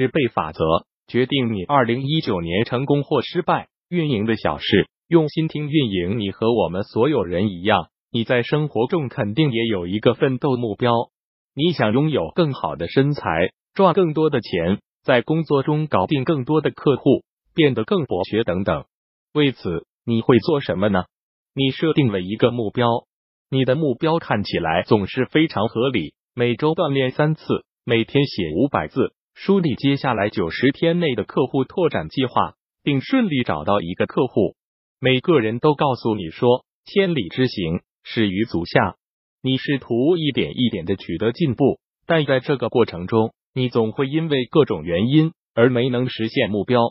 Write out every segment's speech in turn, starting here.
十倍法则决定你二零一九年成功或失败。运营的小事，用心听运营。你和我们所有人一样，你在生活中肯定也有一个奋斗目标。你想拥有更好的身材，赚更多的钱，在工作中搞定更多的客户，变得更博学等等。为此，你会做什么呢？你设定了一个目标，你的目标看起来总是非常合理。每周锻炼三次，每天写五百字，梳理接下来九十天内的客户拓展计划，并顺利找到一个客户。每个人都告诉你说，千里之行，始于足下。你试图一点一点的取得进步，但在这个过程中，你总会因为各种原因而没能实现目标。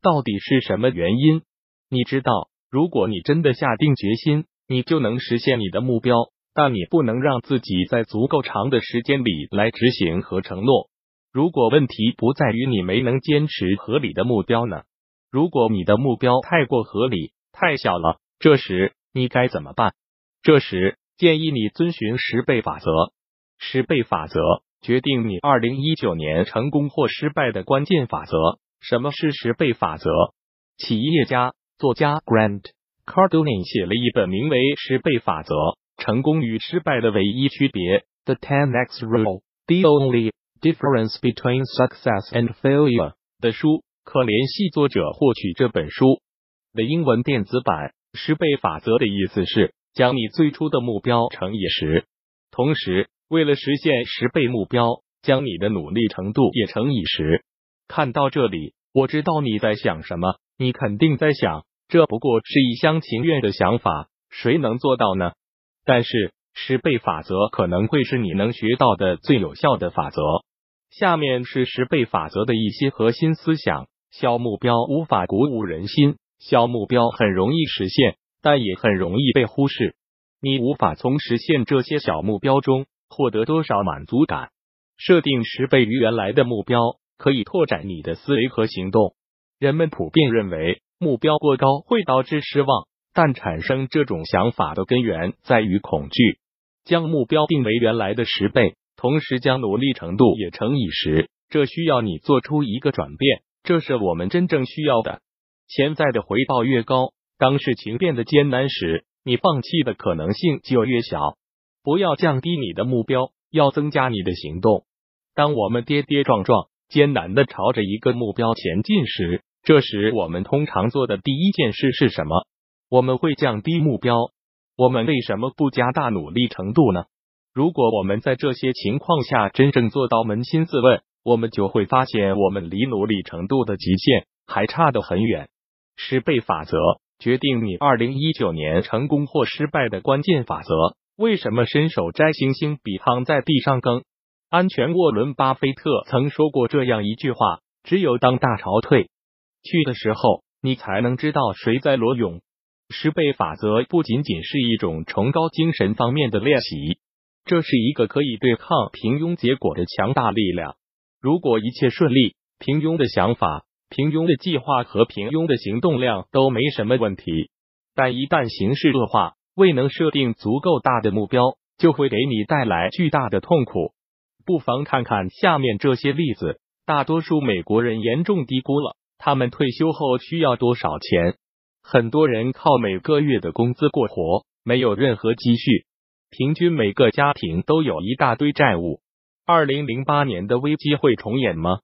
到底是什么原因？你知道，如果你真的下定决心，你就能实现你的目标。但你不能让自己在足够长的时间里来执行和承诺。如果问题不在于你没能坚持合理的目标呢？如果你的目标太过合理、太小了，这时你该怎么办？这时建议你遵循十倍法则。十倍法则决定你二零一九年成功或失败的关键法则。什么是十倍法则？企业家、作家 Grant Cardone 写了一本名为《十倍法则》。成功与失败的唯一区别，The Ten X Rule：The Only Difference Between Success and Failure 的书，可联系作者获取这本书的英文电子版。十倍法则的意思是将你最初的目标乘以十，同时为了实现十倍目标，将你的努力程度也乘以十。看到这里，我知道你在想什么，你肯定在想，这不过是一厢情愿的想法，谁能做到呢？但是十倍法则可能会是你能学到的最有效的法则。下面是十倍法则的一些核心思想：小目标无法鼓舞人心，小目标很容易实现，但也很容易被忽视。你无法从实现这些小目标中获得多少满足感。设定十倍于原来的目标，可以拓展你的思维和行动。人们普遍认为目标过高会导致失望。但产生这种想法的根源在于恐惧。将目标定为原来的十倍，同时将努力程度也乘以十，这需要你做出一个转变。这是我们真正需要的。潜在的回报越高，当事情变得艰难时，你放弃的可能性就越小。不要降低你的目标，要增加你的行动。当我们跌跌撞撞、艰难的朝着一个目标前进时，这时我们通常做的第一件事是什么？我们会降低目标，我们为什么不加大努力程度呢？如果我们在这些情况下真正做到扪心自问，我们就会发现我们离努力程度的极限还差得很远。十倍法则决定你二零一九年成功或失败的关键法则。为什么伸手摘星星比躺在地上更安全？沃伦·巴菲特曾说过这样一句话：只有当大潮退去的时候，你才能知道谁在裸泳。十倍法则不仅仅是一种崇高精神方面的练习，这是一个可以对抗平庸结果的强大力量。如果一切顺利，平庸的想法、平庸的计划和平庸的行动量都没什么问题。但一旦形势恶化，未能设定足够大的目标，就会给你带来巨大的痛苦。不妨看看下面这些例子：大多数美国人严重低估了他们退休后需要多少钱。很多人靠每个月的工资过活，没有任何积蓄，平均每个家庭都有一大堆债务。二零零八年的危机会重演吗？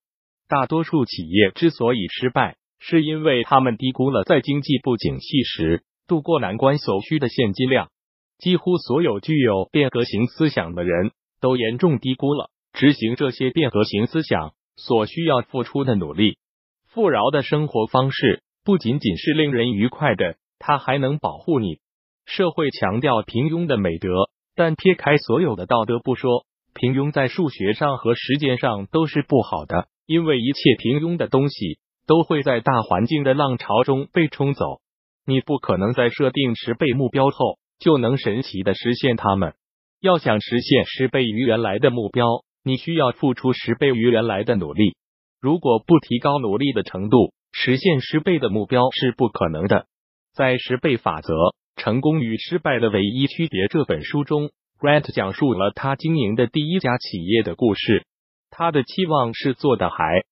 大多数企业之所以失败，是因为他们低估了在经济不景气时渡过难关所需的现金量。几乎所有具有变革型思想的人都严重低估了执行这些变革型思想所需要付出的努力。富饶的生活方式。不仅仅是令人愉快的，它还能保护你。社会强调平庸的美德，但撇开所有的道德不说，平庸在数学上和时间上都是不好的，因为一切平庸的东西都会在大环境的浪潮中被冲走。你不可能在设定十倍目标后就能神奇的实现它们。要想实现十倍于原来的目标，你需要付出十倍于原来的努力。如果不提高努力的程度，实现十倍的目标是不可能的。在《十倍法则：成功与失败的唯一区别》这本书中，Grant 讲述了他经营的第一家企业的故事。他的期望是做的还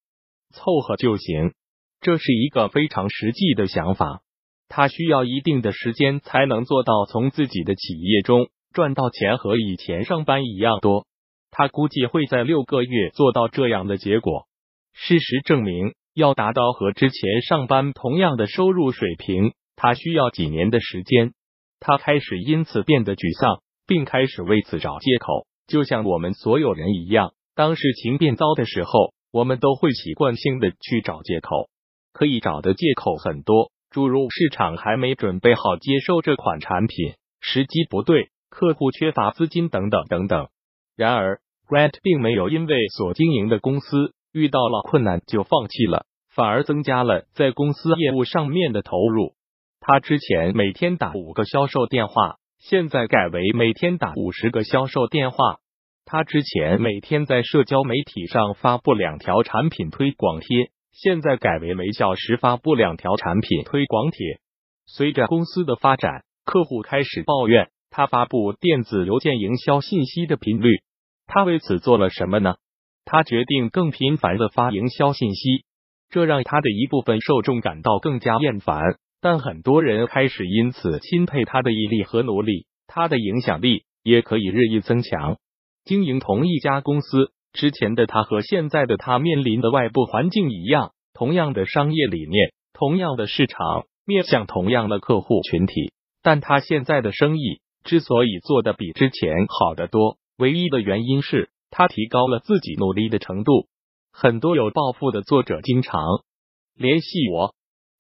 凑合就行。这是一个非常实际的想法。他需要一定的时间才能做到从自己的企业中赚到钱和以前上班一样多。他估计会在六个月做到这样的结果。事实证明，要达到和之前上班同样的收入水平，他需要几年的时间。他开始因此变得沮丧，并开始为此找借口。就像我们所有人一样，当事情变糟的时候，我们都会习惯性的去找借口。可以找的借口很多，诸如市场还没准备好接受这款产品，时机不对，客户缺乏资金等等等等。然而，Grant 并没有因为所经营的公司遇到了困难就放弃了，反而增加了在公司业务上面的投入。他之前每天打五个销售电话。现在改为每天打五十个销售电话。他之前每天在社交媒体上发布两条产品推广贴，现在改为每小时发布两条产品推广帖。随着公司的发展，客户开始抱怨他发布电子邮件营销信息的频率。他为此做了什么呢？他决定更频繁的发营销信息，这让他的一部分受众感到更加厌烦。但很多人开始因此钦佩他的毅力和努力，他的影响力也可以日益增强。经营同一家公司之前的他和现在的他面临的外部环境一样，同样的商业理念，同样的市场，面向同样的客户群体。但他现在的生意之所以做的比之前好得多，唯一的原因是他提高了自己努力的程度。很多有抱负的作者经常联系我。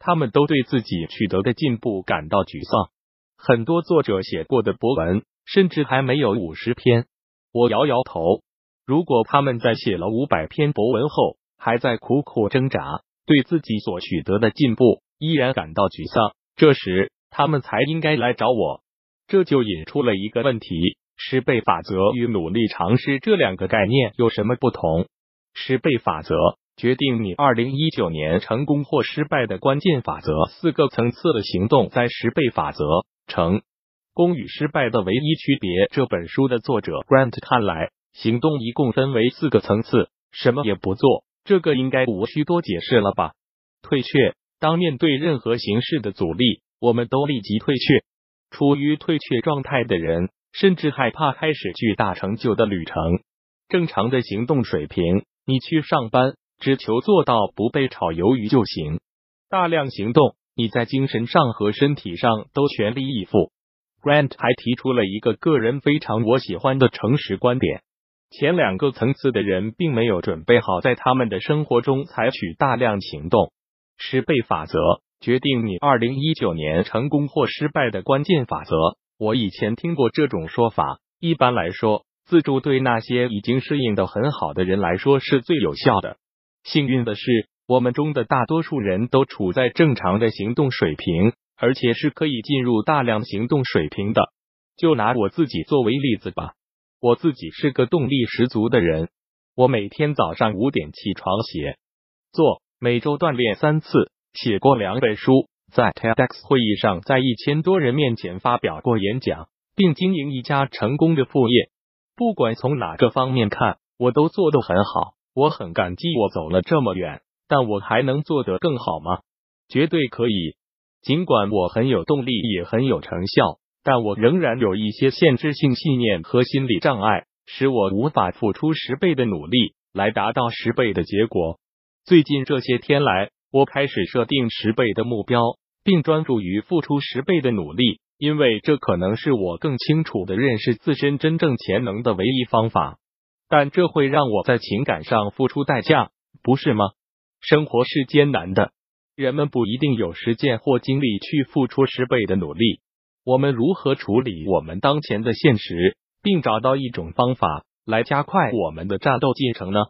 他们都对自己取得的进步感到沮丧。很多作者写过的博文，甚至还没有五十篇。我摇摇头。如果他们在写了五百篇博文后，还在苦苦挣扎，对自己所取得的进步依然感到沮丧，这时他们才应该来找我。这就引出了一个问题：十倍法则与努力尝试这两个概念有什么不同？十倍法则。决定你二零一九年成功或失败的关键法则，四个层次的行动在十倍法则成功与失败的唯一区别。这本书的作者 Grant 看来，行动一共分为四个层次。什么也不做，这个应该无需多解释了吧？退却，当面对任何形式的阻力，我们都立即退却。处于退却状态的人，甚至害怕开始巨大成就的旅程。正常的行动水平，你去上班。只求做到不被炒鱿鱼就行。大量行动，你在精神上和身体上都全力以赴。Grant 还提出了一个个人非常我喜欢的诚实观点：前两个层次的人并没有准备好在他们的生活中采取大量行动。十倍法则决定你二零一九年成功或失败的关键法则。我以前听过这种说法。一般来说，自助对那些已经适应的很好的人来说是最有效的。幸运的是，我们中的大多数人都处在正常的行动水平，而且是可以进入大量行动水平的。就拿我自己作为例子吧，我自己是个动力十足的人。我每天早上五点起床写作，每周锻炼三次，写过两本书，在 TEDx 会议上在一千多人面前发表过演讲，并经营一家成功的副业。不管从哪个方面看，我都做得很好。我很感激我走了这么远，但我还能做得更好吗？绝对可以。尽管我很有动力，也很有成效，但我仍然有一些限制性信念和心理障碍，使我无法付出十倍的努力来达到十倍的结果。最近这些天来，我开始设定十倍的目标，并专注于付出十倍的努力，因为这可能是我更清楚的认识自身真正潜能的唯一方法。但这会让我在情感上付出代价，不是吗？生活是艰难的，人们不一定有时间或精力去付出十倍的努力。我们如何处理我们当前的现实，并找到一种方法来加快我们的战斗进程呢？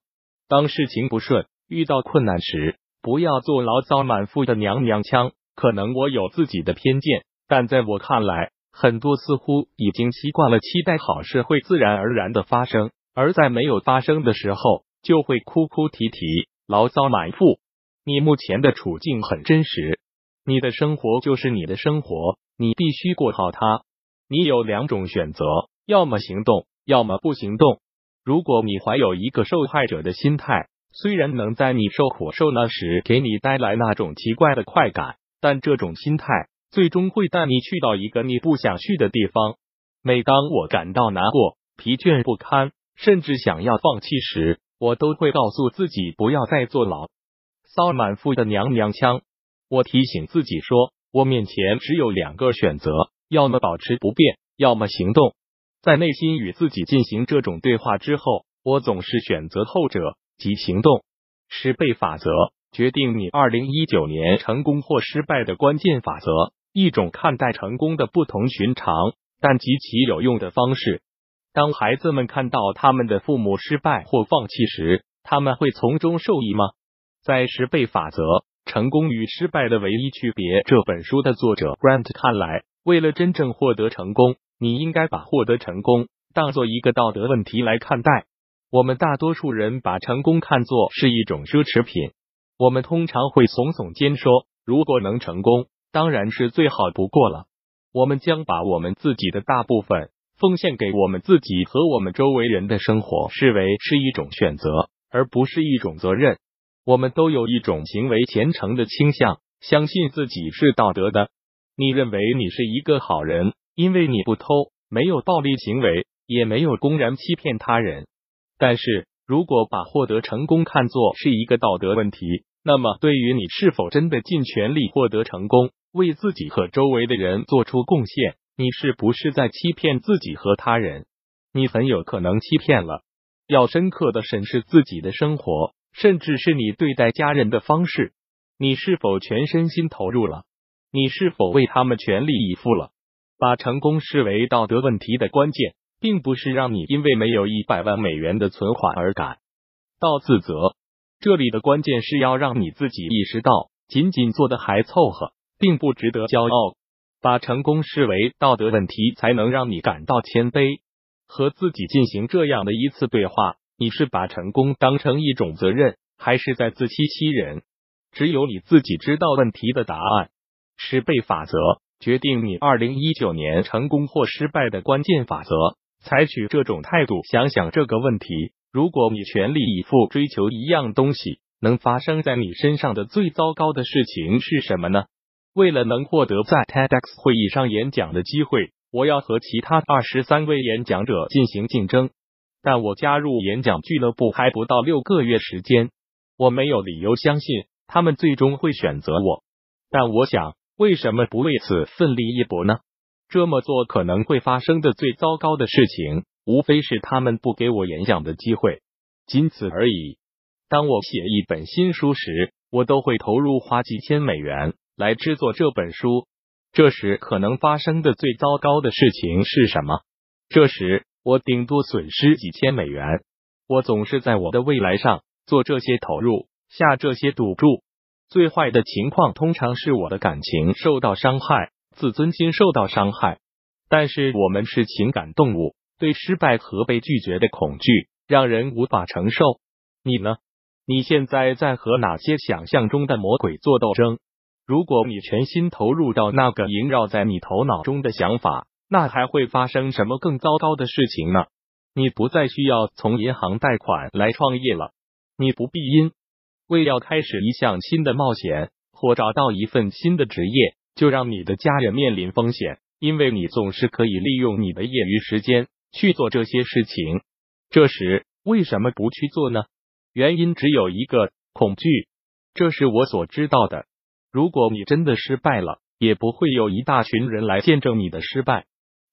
当事情不顺、遇到困难时，不要做牢骚满腹的娘娘腔。可能我有自己的偏见，但在我看来，很多似乎已经习惯了期待好事会自然而然的发生。而在没有发生的时候，就会哭哭啼啼、牢骚满腹。你目前的处境很真实，你的生活就是你的生活，你必须过好它。你有两种选择：要么行动，要么不行动。如果你怀有一个受害者的心态，虽然能在你受苦受难时给你带来那种奇怪的快感，但这种心态最终会带你去到一个你不想去的地方。每当我感到难过、疲倦不堪，甚至想要放弃时，我都会告诉自己不要再坐牢。骚满腹的娘娘腔，我提醒自己说，我面前只有两个选择：要么保持不变，要么行动。在内心与自己进行这种对话之后，我总是选择后者，即行动。十倍法则决定你二零一九年成功或失败的关键法则，一种看待成功的不同寻常但极其有用的方式。当孩子们看到他们的父母失败或放弃时，他们会从中受益吗？在十倍法则成功与失败的唯一区别这本书的作者 Grant 看来，为了真正获得成功。你应该把获得成功当做一个道德问题来看待。我们大多数人把成功看作是一种奢侈品。我们通常会耸耸肩说：“如果能成功，当然是最好不过了。”我们将把我们自己的大部分奉献给我们自己和我们周围人的生活视为是一种选择，而不是一种责任。我们都有一种行为虔诚的倾向，相信自己是道德的。你认为你是一个好人。因为你不偷，没有暴力行为，也没有公然欺骗他人。但是如果把获得成功看作是一个道德问题，那么对于你是否真的尽全力获得成功，为自己和周围的人做出贡献，你是不是在欺骗自己和他人？你很有可能欺骗了。要深刻的审视自己的生活，甚至是你对待家人的方式。你是否全身心投入了？你是否为他们全力以赴了？把成功视为道德问题的关键，并不是让你因为没有一百万美元的存款而感到自责。这里的关键是要让你自己意识到，仅仅做的还凑合，并不值得骄傲。把成功视为道德问题，才能让你感到谦卑。和自己进行这样的一次对话：你是把成功当成一种责任，还是在自欺欺人？只有你自己知道问题的答案。十倍法则。决定你二零一九年成功或失败的关键法则，采取这种态度想想这个问题：如果你全力以赴追求一样东西，能发生在你身上的最糟糕的事情是什么呢？为了能获得在 TEDx 会议上演讲的机会，我要和其他二十三位演讲者进行竞争。但我加入演讲俱乐部还不到六个月时间，我没有理由相信他们最终会选择我。但我想。为什么不为此奋力一搏呢？这么做可能会发生的最糟糕的事情，无非是他们不给我演讲的机会，仅此而已。当我写一本新书时，我都会投入花几千美元来制作这本书。这时可能发生的最糟糕的事情是什么？这时我顶多损失几千美元。我总是在我的未来上做这些投入，下这些赌注。最坏的情况通常是我的感情受到伤害，自尊心受到伤害。但是我们是情感动物，对失败和被拒绝的恐惧让人无法承受。你呢？你现在在和哪些想象中的魔鬼做斗争？如果你全心投入到那个萦绕在你头脑中的想法，那还会发生什么更糟糕的事情呢？你不再需要从银行贷款来创业了，你不必因。为要开始一项新的冒险或找到一份新的职业，就让你的家人面临风险，因为你总是可以利用你的业余时间去做这些事情。这时为什么不去做呢？原因只有一个：恐惧。这是我所知道的。如果你真的失败了，也不会有一大群人来见证你的失败。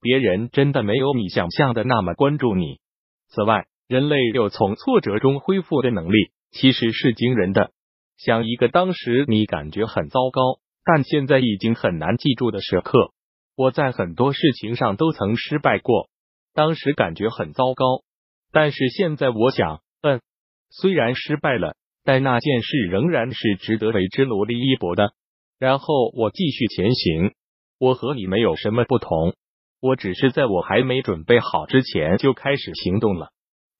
别人真的没有你想象的那么关注你。此外，人类有从挫折中恢复的能力。其实是惊人的。想一个当时你感觉很糟糕，但现在已经很难记住的时刻。我在很多事情上都曾失败过，当时感觉很糟糕，但是现在我想，嗯，虽然失败了，但那件事仍然是值得为之努力一搏的。然后我继续前行。我和你没有什么不同，我只是在我还没准备好之前就开始行动了。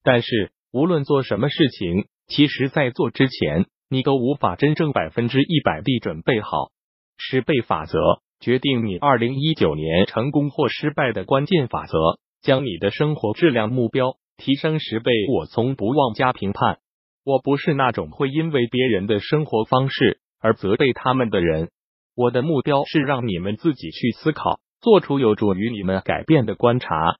但是无论做什么事情。其实，在做之前，你都无法真正百分之一百地准备好。十倍法则决定你二零一九年成功或失败的关键法则，将你的生活质量目标提升十倍。我从不妄加评判。我不是那种会因为别人的生活方式而责备他们的人。我的目标是让你们自己去思考，做出有助于你们改变的观察。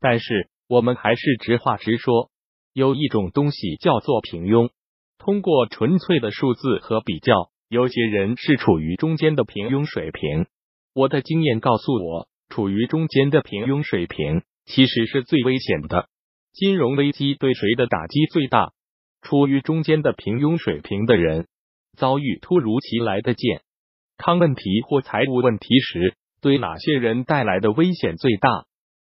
但是，我们还是直话直说，有一种东西叫做平庸。通过纯粹的数字和比较，有些人是处于中间的平庸水平。我的经验告诉我，处于中间的平庸水平其实是最危险的。金融危机对谁的打击最大？处于中间的平庸水平的人，遭遇突如其来的健康问题或财务问题时，对哪些人带来的危险最大？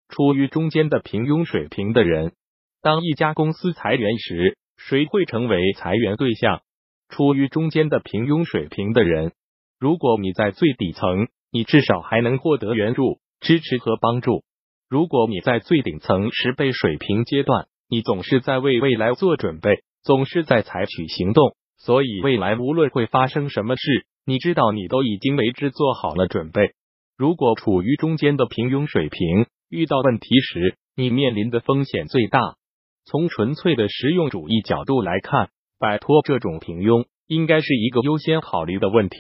处于中间的平庸水平的人，当一家公司裁员时。谁会成为裁员对象？处于中间的平庸水平的人，如果你在最底层，你至少还能获得援助、支持和帮助；如果你在最顶层十倍水平阶段，你总是在为未来做准备，总是在采取行动。所以，未来无论会发生什么事，你知道你都已经为之做好了准备。如果处于中间的平庸水平，遇到问题时，你面临的风险最大。从纯粹的实用主义角度来看，摆脱这种平庸应该是一个优先考虑的问题。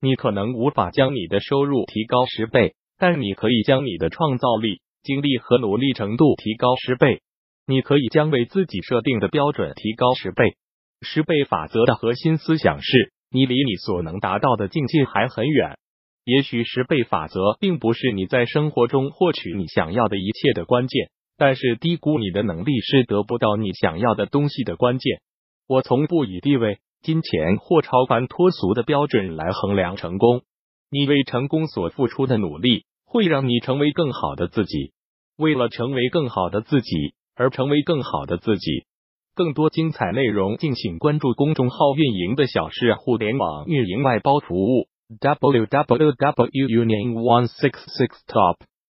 你可能无法将你的收入提高十倍，但你可以将你的创造力、精力和努力程度提高十倍。你可以将为自己设定的标准提高十倍。十倍法则的核心思想是你离你所能达到的境界还很远。也许十倍法则并不是你在生活中获取你想要的一切的关键。但是低估你的能力是得不到你想要的东西的关键。我从不以地位、金钱或超凡脱俗的标准来衡量成功。你为成功所付出的努力会让你成为更好的自己。为了成为更好的自己而成为更好的自己，更多精彩内容敬请关注公众号运营的小事，互联网运营外包服务 www union one six six top。